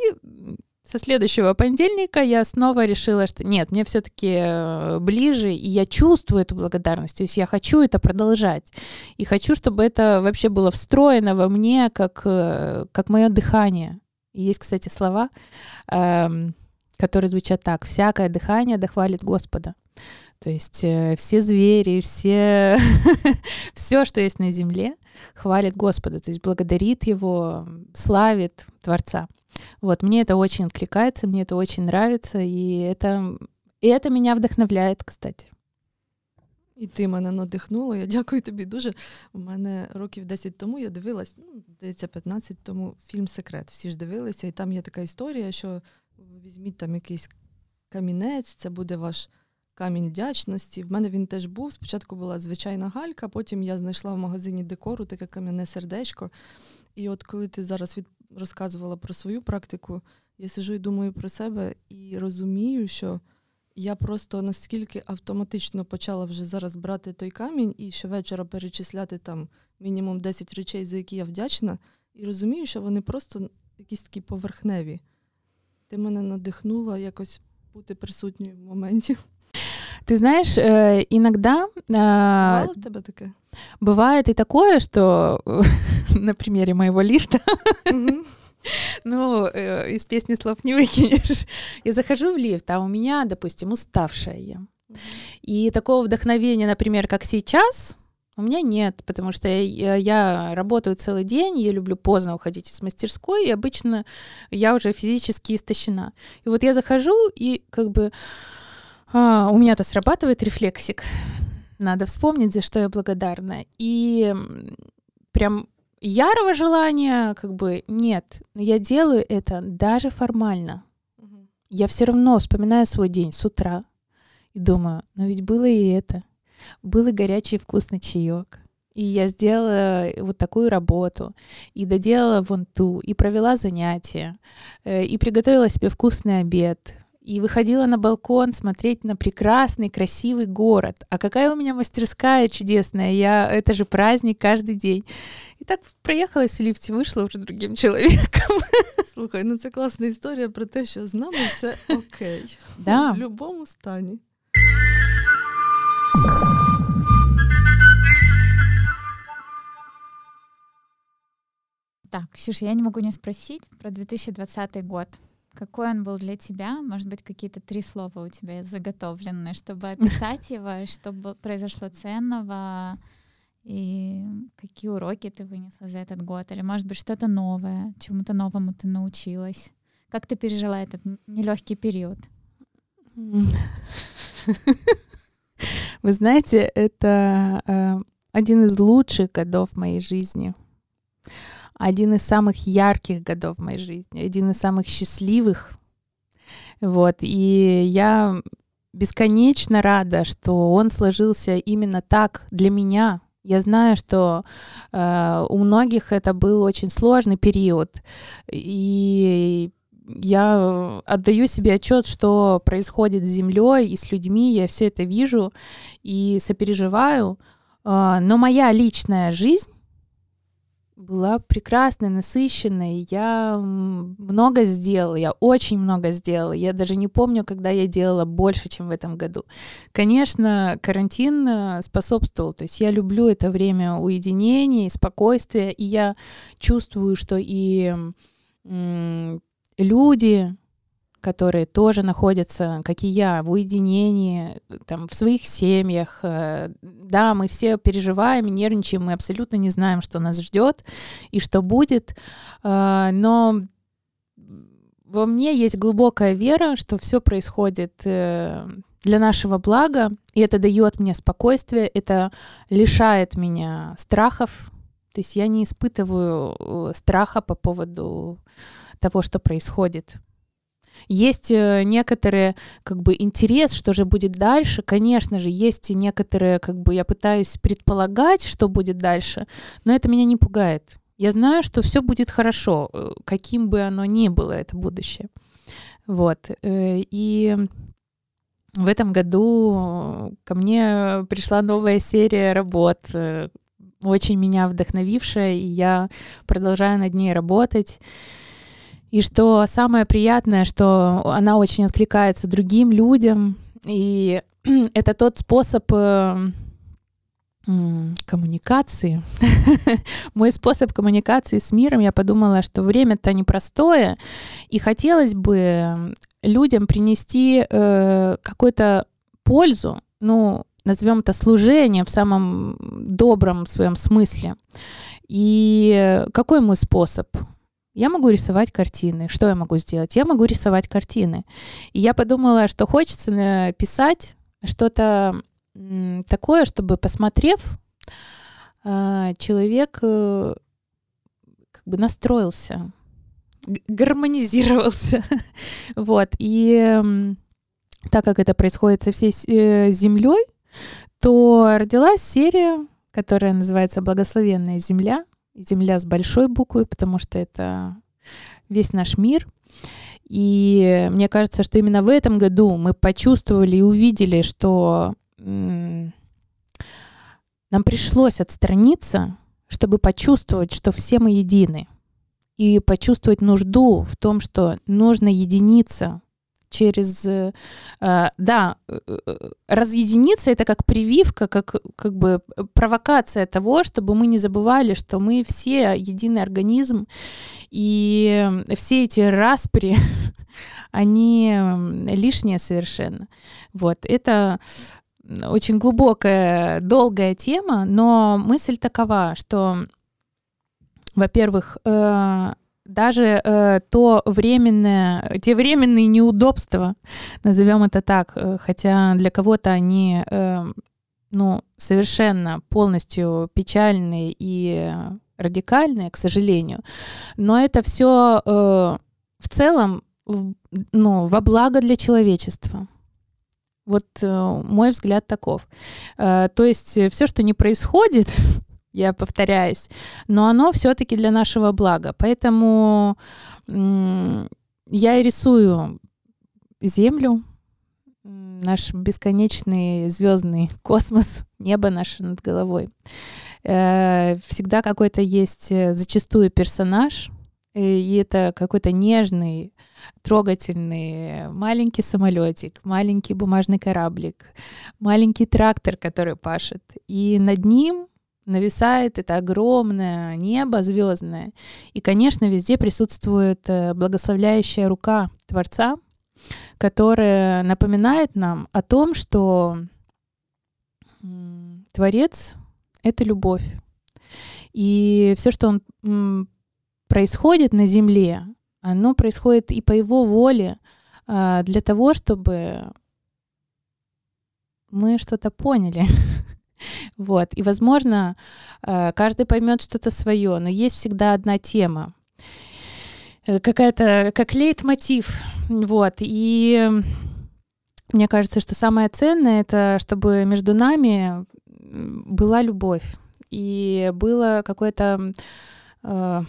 со следующего понедельника я снова решила, что нет, мне все-таки э, ближе, и я чувствую эту благодарность, то есть я хочу это продолжать, и хочу, чтобы это вообще было встроено во мне, как, э, как мое дыхание. Есть, кстати, слова, эм, которые звучат так: всякое дыхание дохвалит Господа. То есть э, все звери, все, все, что есть на земле, хвалит Господа, то есть благодарит Его, славит Творца. Вот, мне это очень откликается, мне это очень нравится, и это, и это меня вдохновляет, кстати. І ти мене надихнула. Я дякую тобі дуже. У мене років 10 тому я дивилась, ну, здається, 15 тому фільм Секрет. Всі ж дивилися, і там є така історія, що візьміть там якийсь камінець, це буде ваш камінь вдячності. В мене він теж був. Спочатку була звичайна галька, потім я знайшла в магазині декору таке кам'яне сердечко. І от коли ти зараз від розказувала про свою практику, я сижу і думаю про себе і розумію, що я просто наскільки автоматично почала вже зараз брати той камінь і щовечора перечисляти там мінімум 10 речей, за які я вдячна, і розумію, що вони просто якісь такі поверхневі. Ти мене надихнула якось бути присутньою в моменті. Ты знаешь, э, иногда... Бывало у тебя такое? Бывает и такое, что на примере моего лифта, ну, э, из песни слов не выкинешь. Я захожу в лифт, а у меня, допустим, уставшая я. И такого вдохновения, например, как сейчас, у меня нет, потому что я, я работаю целый день, я люблю поздно уходить из мастерской, и обычно я уже физически истощена. И вот я захожу, и как бы а, у меня-то срабатывает рефлексик. Надо вспомнить, за что я благодарна. И прям ярого желания как бы нет. Но я делаю это даже формально. Угу. Я все равно вспоминаю свой день с утра и думаю, ну ведь было и это. Был и горячий вкусный чаек. И я сделала вот такую работу, и доделала вон ту, и провела занятия, э, и приготовила себе вкусный обед, и выходила на балкон смотреть на прекрасный, красивый город. А какая у меня мастерская чудесная, я, это же праздник каждый день. І так проїхалась в ліфті, вийшла вже другим чоловіком. Слухай, ну це класна історія про те, що з нами все окей. Да. В будь-якому стані. Так, Ксюш, я не могу не спросить про 2020 год. Какой он был для тебя? Может быть, какие-то три слова у тебя заготовлены, чтобы описать его, что произошло ценного, и какие уроки ты вынесла за этот год? Или, может быть, что-то новое, чему-то новому ты научилась? Как ты пережила этот нелегкий период? Вы знаете, это э, один из лучших годов моей жизни один из самых ярких годов в моей жизни, один из самых счастливых. Вот, и я бесконечно рада, что он сложился именно так для меня. Я знаю, что э, у многих это был очень сложный период, и я отдаю себе отчет, что происходит с Землей и с людьми, я все это вижу и сопереживаю. Э, но моя личная жизнь была прекрасной, насыщенной. Я много сделала, я очень много сделала. Я даже не помню, когда я делала больше, чем в этом году. Конечно, карантин э, способствовал. То есть я люблю это время уединения спокойствия, и я чувствую, что и люди, которые тоже находятся, как и я, в уединении, там, в своих семьях. Э, да, мы все переживаем, нервничаем, мы абсолютно не знаем, что нас ждет и что будет, э, но во мне есть глубокая вера, что все происходит э, для нашего блага, и это дает мне спокойствие, это лишает меня страхов, то есть я не испытываю страха по поводу того, что происходит. Есть э, некоторые, как бы, интерес, что же будет дальше. Конечно же, есть некоторые, как бы, я пытаюсь предполагать, что будет дальше, но это меня не пугает. Я знаю, что все будет хорошо, э, каким бы оно ни было, это будущее. Вот. Э, и в этом году ко мне пришла новая серия работ, очень меня вдохновившая, и я продолжаю над ней работать. И что самое приятное, что она очень откликается другим людям, и это тот способ э, коммуникации. Мой способ коммуникации с миром, я подумала, что время-то непростое, и хотелось бы людям принести э, какую-то пользу, ну, назовем это служение в самом добром своем смысле. И какой мой способ? Я могу рисовать картины. Что я могу сделать? Я могу рисовать картины. И я подумала, что хочется написать что-то такое, чтобы, посмотрев, а, человек э, как бы настроился, гармонизировался. вот. И так как это происходит со всей э, землей, то родилась серия, которая называется «Благословенная земля», Земля с большой буквы, потому что это весь наш мир. И мне кажется, что именно в этом году мы почувствовали и увидели, что нам пришлось отстраниться, чтобы почувствовать, что все мы едины. И почувствовать нужду в том, что нужно единиться через, э, да, э, э, разъединиться это как прививка, как, как бы провокация того, чтобы мы не забывали, что мы все единый организм, и все эти распри, они лишние совершенно. Вот, это очень глубокая, долгая тема, но мысль такова, что, во-первых, даже э, то временное, те временные неудобства, назовем это так, э, хотя для кого-то они, э, ну, совершенно полностью печальные и радикальные, к сожалению, но это все э, в целом, в, ну, во благо для человечества. Вот э, мой взгляд таков. Э, то есть все, что не происходит, я повторяюсь, но оно все-таки для нашего блага. Поэтому я рисую Землю, наш бесконечный звездный космос, небо наше над головой. Э, всегда какой-то есть э, зачастую персонаж, и это какой-то нежный, трогательный маленький самолетик, маленький бумажный кораблик, маленький трактор, который пашет. И над ним нависает это огромное небо звездное. И, конечно, везде присутствует э, благословляющая рука Творца, которая напоминает нам о том, что Творец — это любовь. И все, что он происходит на Земле, оно происходит и по его воле а, для того, чтобы мы что-то поняли. Вот. И, возможно, э, каждый поймет что-то свое, но есть всегда одна тема. Э, какая-то, как лейтмотив. Вот. И мне кажется, что самое ценное — это чтобы между нами была любовь. И было какое-то э,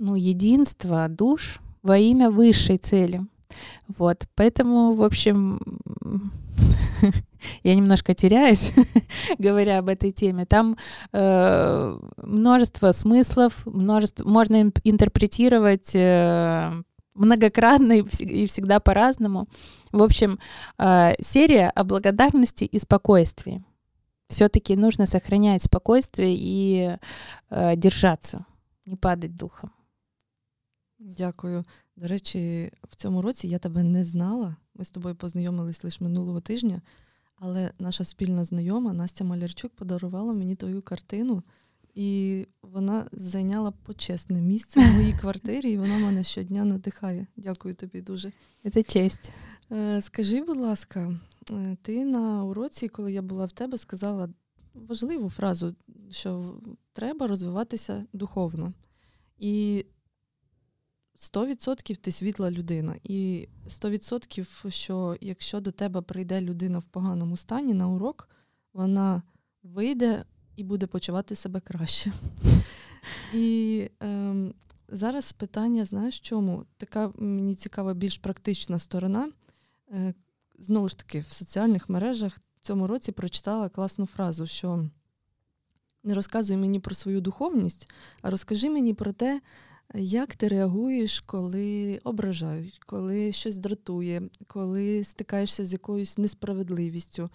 ну, единство душ во имя высшей цели. Вот, поэтому, в общем, я немножко теряюсь, говоря об этой теме. Там э, множество смыслов, множество, можно интерпретировать э, многократно и, и всегда по-разному. В общем, э, серия о благодарности и спокойствии. Все-таки нужно сохранять спокойствие и э, держаться, не падать духом. Дякую. До речі, в цьому році я тебе не знала. Ми з тобою познайомились лише минулого тижня, але наша спільна знайома Настя Малярчук подарувала мені твою картину, і вона зайняла почесне місце в моїй квартирі, і вона мене щодня надихає. Дякую тобі дуже. Це честь. Е, скажи, будь ласка, е, ти на уроці, коли я була в тебе, сказала важливу фразу, що треба розвиватися духовно. І 100% ти світла людина. І 100%, що якщо до тебе прийде людина в поганому стані на урок, вона вийде і буде почувати себе краще. І ем, зараз питання, знаєш чому? Така мені цікава, більш практична сторона. Е, Знову ж таки, в соціальних мережах в цьому році прочитала класну фразу, що не розказуй мені про свою духовність, а розкажи мені про те, як ти реагуєш, коли ображають, коли щось дратує, коли стикаєшся з якоюсь несправедливістю?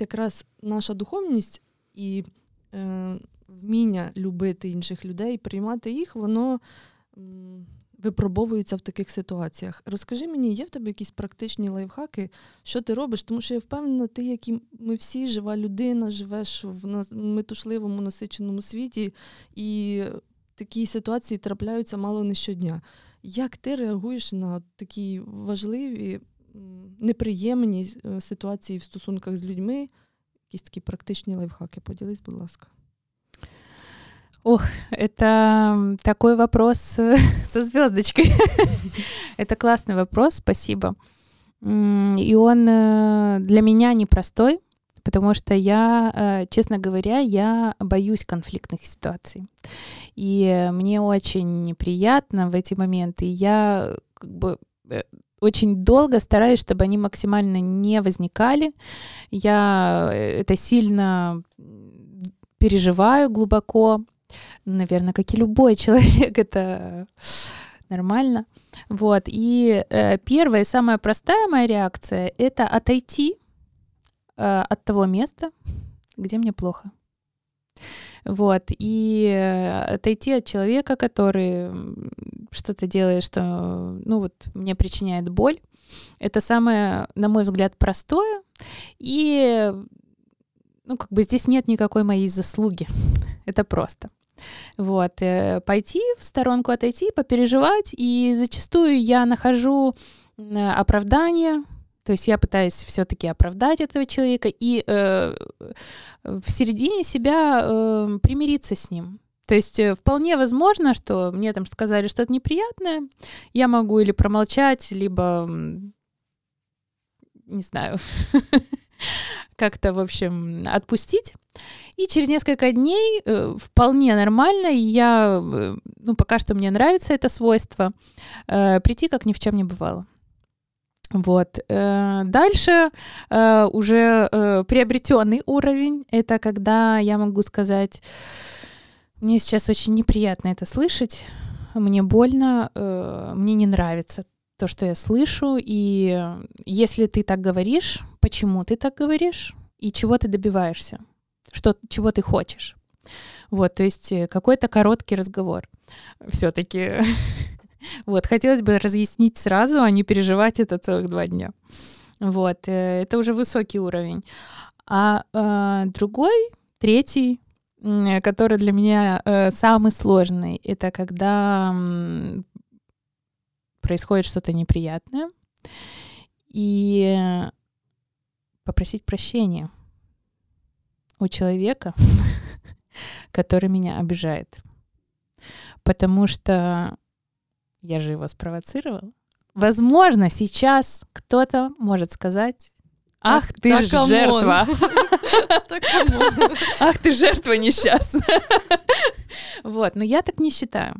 Якраз наша духовність і е, вміння любити інших людей, приймати їх, воно випробовується в таких ситуаціях. Розкажи мені, є в тебе якісь практичні лайфхаки, що ти робиш? Тому що я впевнена, ти, як і ми всі, жива людина, живеш в метушливому насиченому світі, і такі ситуації трапляються мало не щодня. Як ти реагуєш на такі важливі, неприємні е, ситуації в стосунках з людьми? Якісь такі практичні лайфхаки? Поділись, будь ласка. Ох, это такой вопрос со звездочкой. это классный вопрос, спасибо. И он э, для меня непростой, потому что я, э, честно говоря, я боюсь конфликтных ситуаций. И мне очень неприятно в эти моменты. Я как бы э, очень долго стараюсь, чтобы они максимально не возникали. Я э, это сильно переживаю глубоко. Наверное, как и любой человек, это нормально. Вот. И э, первая, самая простая моя реакция — это отойти э, от того места, где мне плохо. Вот, и э, отойти от человека, который что-то делает, что, ну вот, мне причиняет боль, это самое, на мой взгляд, простое, и, ну, как бы здесь нет никакой моей заслуги, это просто. Вот, э, пойти в сторонку, отойти, попереживать, и зачастую я нахожу оправдание, то есть я пытаюсь все-таки оправдать этого человека и э, в середине себя э, примириться с ним. То есть э, вполне возможно, что мне там сказали что-то неприятное, я могу или промолчать, либо, не знаю, как-то, в общем, отпустить. И через несколько дней э, вполне нормально, я, э, ну, пока что мне нравится это свойство, э, прийти как ни в чем не бывало. Вот. Э, дальше э, уже э, приобретенный уровень. Это когда я могу сказать, мне сейчас очень неприятно это слышать, мне больно, мне не нравится то, что я слышу. И если ты так говоришь, почему ты так говоришь и чего ты добиваешься, что, чего ты хочешь. Вот, то есть какой-то короткий разговор. Все-таки Вот, хотелось бы разъяснить сразу, а не переживать это целых два дня. Вот, э, это уже высокий уровень. А э, другой, третий, который для меня э, самый сложный, это когда э, происходит что-то неприятное, и попросить прощения у человека, который меня обижает. Потому что я же его спровоцировал. Возможно, сейчас кто-то может сказать, Ах, ты так жертва. Ах, ты жертва несчастная. Вот, но я так не считаю.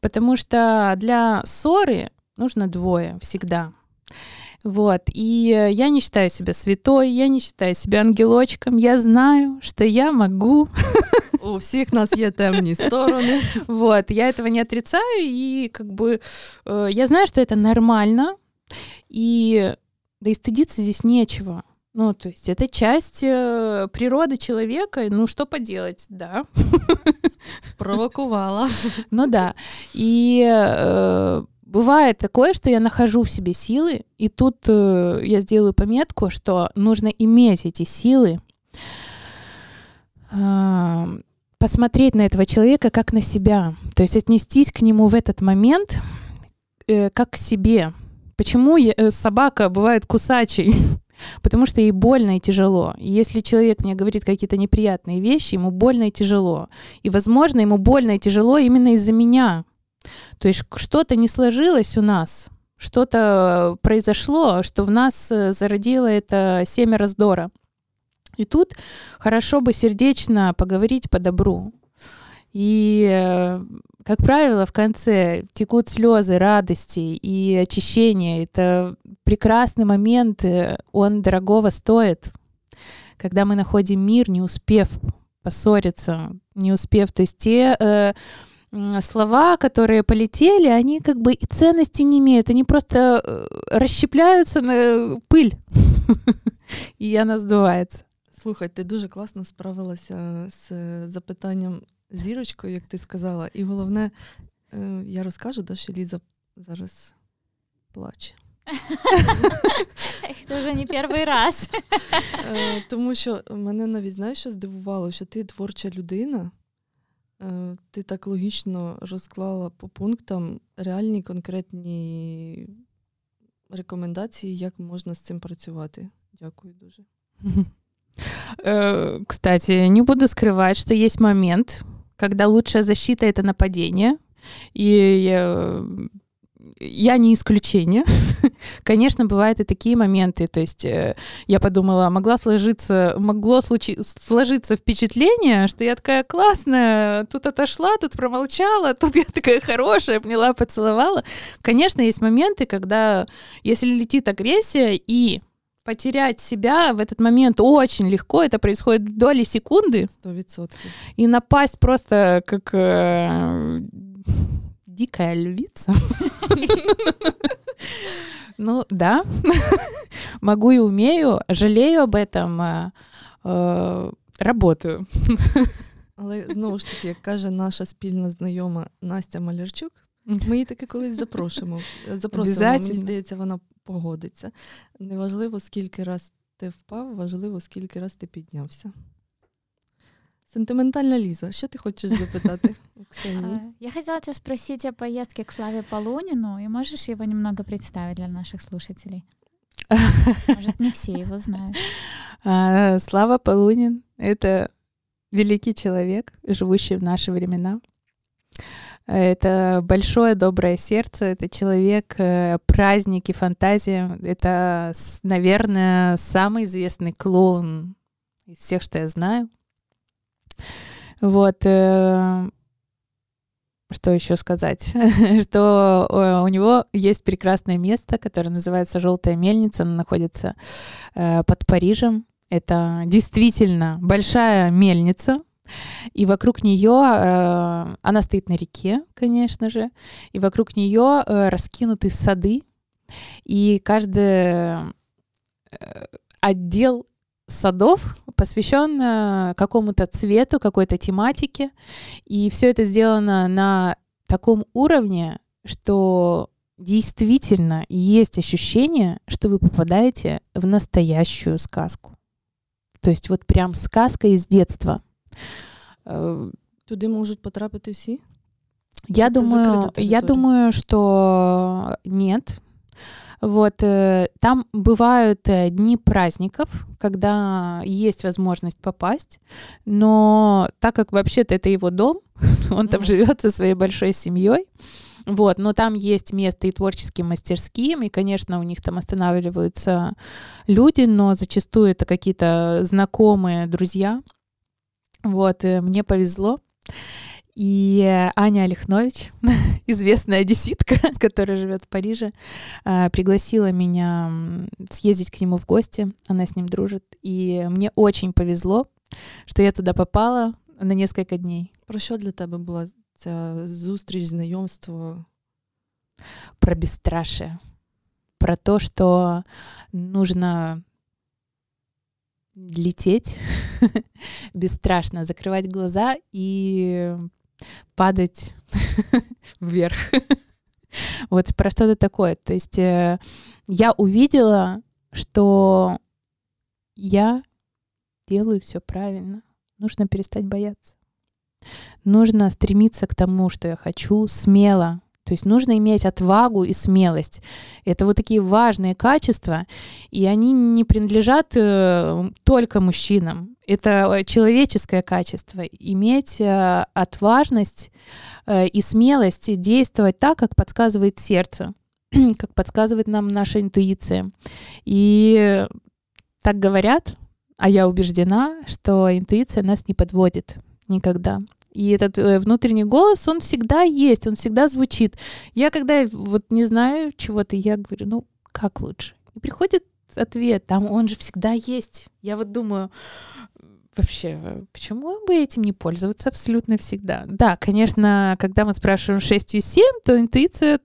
Потому что для ссоры нужно двое всегда. Вот, и я не считаю себя святой, я не считаю себя ангелочком, я знаю, что я могу. У всех нас есть темные стороны. Вот, я этого не отрицаю, и как бы э, я знаю, что это нормально, и да и стыдиться здесь нечего. Ну, то есть это часть э, природы человека, ну что поделать, да. Провоковала. Ну да. И э, бывает такое, что я нахожу в себе силы, и тут э, я сделаю пометку, что нужно иметь эти силы, э, посмотреть на этого человека как на себя, то есть отнестись к нему в этот момент э, как к себе. Почему я, э, собака бывает кусачей? Потому что ей больно и тяжело. И если человек мне говорит какие-то неприятные вещи, ему больно и тяжело. И, возможно, ему больно и тяжело именно из-за меня. То есть что-то не сложилось у нас, что-то произошло, что в нас э, зародило это семя раздора. И тут хорошо бы сердечно поговорить по добру. И, э, как правило, в конце текут слезы радости и очищения. Это прекрасный момент, э, он дорогого стоит, когда мы находим мир, не успев поссориться, не успев. То есть те э, слова, которые полетели, они как бы и ценности не имеют, они просто э, расщепляются на пыль, і вона здувається. Слухай, ти дуже класно справилася з запитанням зірочкою, як ти сказала. І головне, е, я розкажу, да, що Ліза зараз плаче. Це вже не перший раз. Е, тому що мене навіть знаєш, що здивувало, що ти творча людина. Е, ти так логічно розклала по пунктам реальні конкретні рекомендації, як можна з цим працювати. Дякую дуже. Э, кстати, не буду скрывать, что есть момент, когда лучшая защита — это нападение. И я не исключение. Конечно, бывают и такие моменты. То есть э, я подумала, могла сложиться, могло случи, сложиться впечатление, что я такая классная, тут отошла, тут промолчала, тут я такая хорошая, обняла, поцеловала. Конечно, есть моменты, когда если летит агрессия и потерять себя в этот момент очень легко. Это происходит в доли секунды. Сто процентов. И напасть просто как э, дикая львица. Ну да, могу и умею, жалею об этом, э, э, работаю. Але знову ж таки, як каже наша спільна знайома Настя Малярчук, ми її таки колись запрошуємо. Запросимо, мені здається, вона погодиться. Неважливо, скільки раз ти впав, важливо, скільки раз ти піднявся. Сентиментальна Лиза, что ты хочешь запитати у Я хотела тебя спросить о поездке к Славе Полунину, и можешь его немного представить для наших слушателей? Может, не все его знают. А, Слава Полунин — это великий человек, живущий в наши времена. Это большое доброе сердце, это человек, э, праздник и фантазия. Это, наверное, самый известный клоун из всех, что я знаю. Вот. Э, что еще сказать? что э, у него есть прекрасное место, которое называется Желтая мельница. Она находится под Парижем. Это действительно большая мельница, и вокруг нее, э, она стоит на реке, конечно же, и вокруг нее э, раскинуты сады, и каждый э, отдел садов посвящен какому-то цвету, какой-то тематике, и все это сделано на таком уровне, что действительно есть ощущение, что вы попадаете в настоящую сказку. То есть вот прям сказка из детства. Туди можуть потрапити всі? Я думаю, я думаю, что нет. Вот э, там бывают э, дни праздников, когда есть возможность попасть, но так как вообще-то это его дом, он там живет со своей большой семьей, вот, но там есть место и творческим мастерским, и, конечно, у них там останавливаются люди, но зачастую это какие-то знакомые, друзья, вот, э, мне повезло. И Аня Олехнович, известная одесситка, которая живет в Париже, э, пригласила меня съездить к нему в гости. Она с ним дружит. И мне очень повезло, что я туда попала на несколько дней. Про що для тебе була ця зустріч, знайомство? Про бесстрашие. Про то, что нужно лететь бесстрашно, закрывать глаза и падать вверх. вот про что-то такое. То есть э, я увидела, что я делаю все правильно. Нужно перестать бояться. Нужно стремиться к тому, что я хочу, смело, то есть нужно иметь отвагу и смелость. Это вот такие важные качества, и они не принадлежат э, только мужчинам. Это человеческое качество. Иметь э, отважность э, и смелость действовать так, как подсказывает сердце, как подсказывает нам наша интуиция. И так говорят, а я убеждена, что интуиция нас не подводит никогда. И этот э, внутренний голос, он всегда есть, он всегда звучит. Я когда вот не знаю чего-то, я говорю, ну, как лучше? И приходит ответ, там он же всегда есть. Я вот думаю, вообще, почему бы этим не пользоваться абсолютно всегда? Да, конечно, когда мы спрашиваем 6 и 7, то интуиция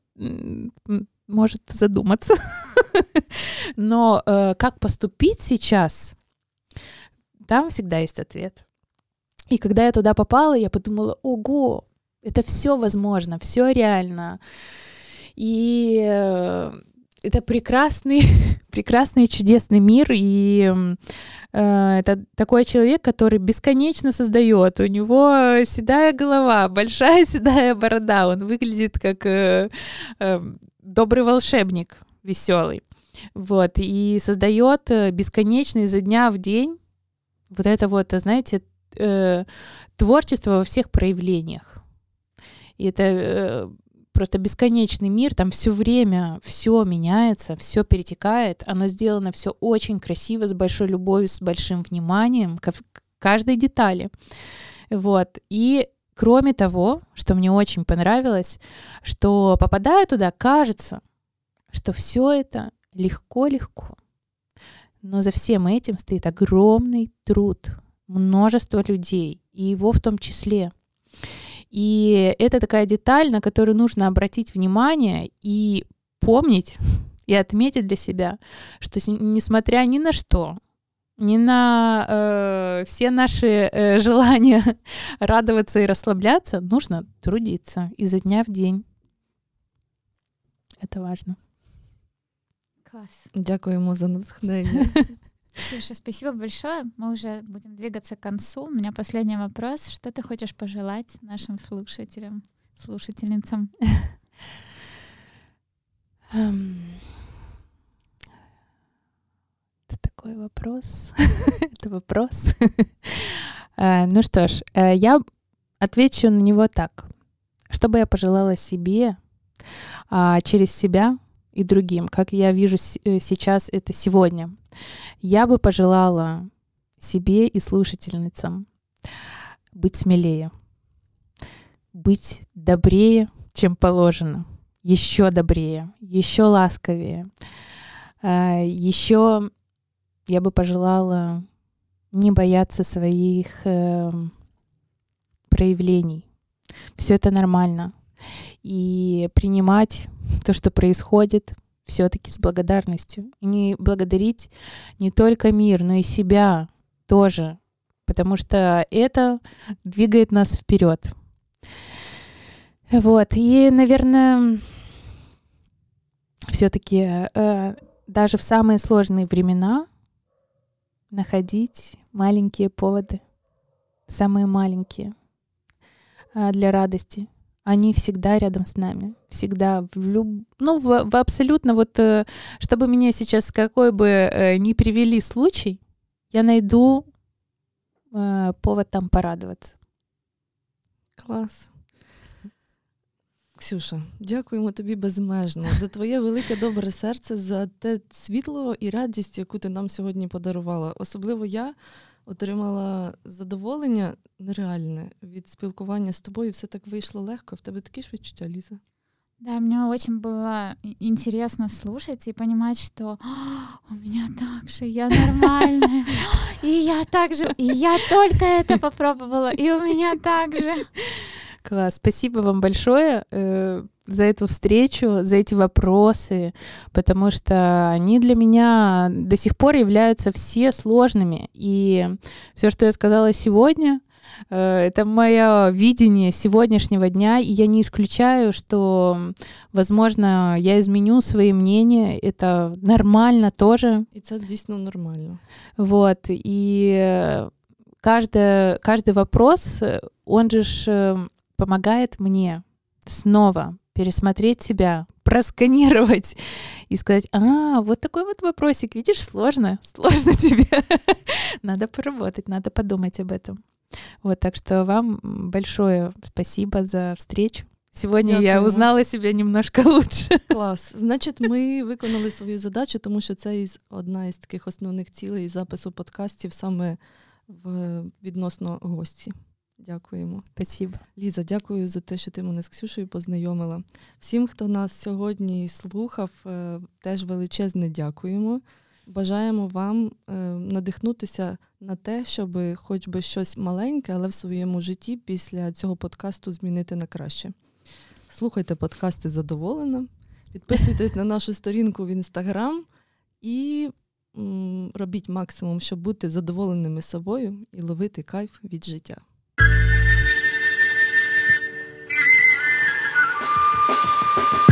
может задуматься. Но э, как поступить сейчас, там всегда есть ответ. И когда я туда попала, я подумала, ого, это все возможно, все реально. И э, это прекрасный, прекрасный чудесный мир, и э, это такой человек, который бесконечно создает. У него седая голова, большая седая борода, он выглядит как э, э, добрый волшебник, веселый. Вот, и создает э, бесконечно изо дня в день вот это вот, знаете, э, творчество во всех проявлениях. И это э, просто бесконечный мир, там все время все меняется, все перетекает, оно сделано все очень красиво, с большой любовью, с большим вниманием к каждой детали. Вот. И кроме того, что мне очень понравилось, что попадая туда, кажется, что все это легко-легко. Но за всем этим стоит огромный труд, множество людей, и его в том числе. И это такая деталь, на которую нужно обратить внимание и помнить и отметить для себя, что несмотря ни на что, ни на э, все наши э, желания радоваться и расслабляться, нужно трудиться изо дня в день. Это важно. Класс. Дякуємо за натхнення. Слушай, спасибо большое. Мы уже будем двигаться к концу. У меня последний вопрос. Что ты хочешь пожелать нашим слушателям, слушательницам? Это такой вопрос. Это вопрос. Э, ну что ж, э, я отвечу на него так. Что бы я пожелала себе а, через себя и другим, как я вижу э, сейчас это сегодня. Я бы пожелала себе и слушательницам быть смелее, быть добрее, чем положено, еще добрее, еще ласковее. А, еще я бы пожелала не бояться своих э, проявлений. Все это нормально и принимать то, что происходит, все-таки с благодарностью. И не благодарить не только мир, но и себя тоже, потому что это двигает нас вперед. Вот, и, наверное, все-таки э, даже в самые сложные времена находить маленькие поводы, самые маленькие э, для радости, они всегда рядом с нами, всегда в люб... ну в, в абсолютно вот, э, чтобы меня сейчас какой бы э, ни привели случай, я найду э, повод там порадоваться. Клас. Ксюша, дякуємо тобі безмежно за твоє велике добре серце, за те світло і радість, яку ти нам сьогодні подарувала. Особливо я отримала задоволення нереальне від спілкування з тобою. Все так вийшло легко. В тебе такі ж відчуття, Ліза? Да, мне очень было интересно слушать и понимать, что у меня так же, я нормальная, и я так же, и я только это попробовала, и у меня так же. Класс, спасибо вам большое. за эту встречу, за эти вопросы, потому что они для меня до сих пор являются все сложными. И все, что я сказала сегодня, э, это мое видение сегодняшнего дня, и я не исключаю, что, возможно, я изменю свои мнения, это нормально тоже. И это действительно нормально. Вот, и каждый, каждый вопрос, он же э, помогает мне снова пересмотреть себя, просканировать и сказать, а, вот такой вот вопросик, видишь, сложно, сложно тебе. надо поработать, надо подумать об этом. Вот, так что вам большое спасибо за встречу. Сьогодні Дякую. я узнала себе немножко лучше. Клас. Значить, ми виконали свою задачу, тому що це із одна із таких основних цілей запису подкастів саме в відносно гості. Дякуємо. Спасибо. Ліза, дякую за те, що ти мене з Ксюшею познайомила. Всім, хто нас сьогодні слухав, е, теж величезне дякуємо. Бажаємо вам е, надихнутися на те, щоб хоч би щось маленьке, але в своєму житті після цього подкасту змінити на краще. Слухайте подкасти задоволено, підписуйтесь на нашу сторінку в інстаграм і робіть максимум, щоб бути задоволеними собою і ловити кайф від життя. You.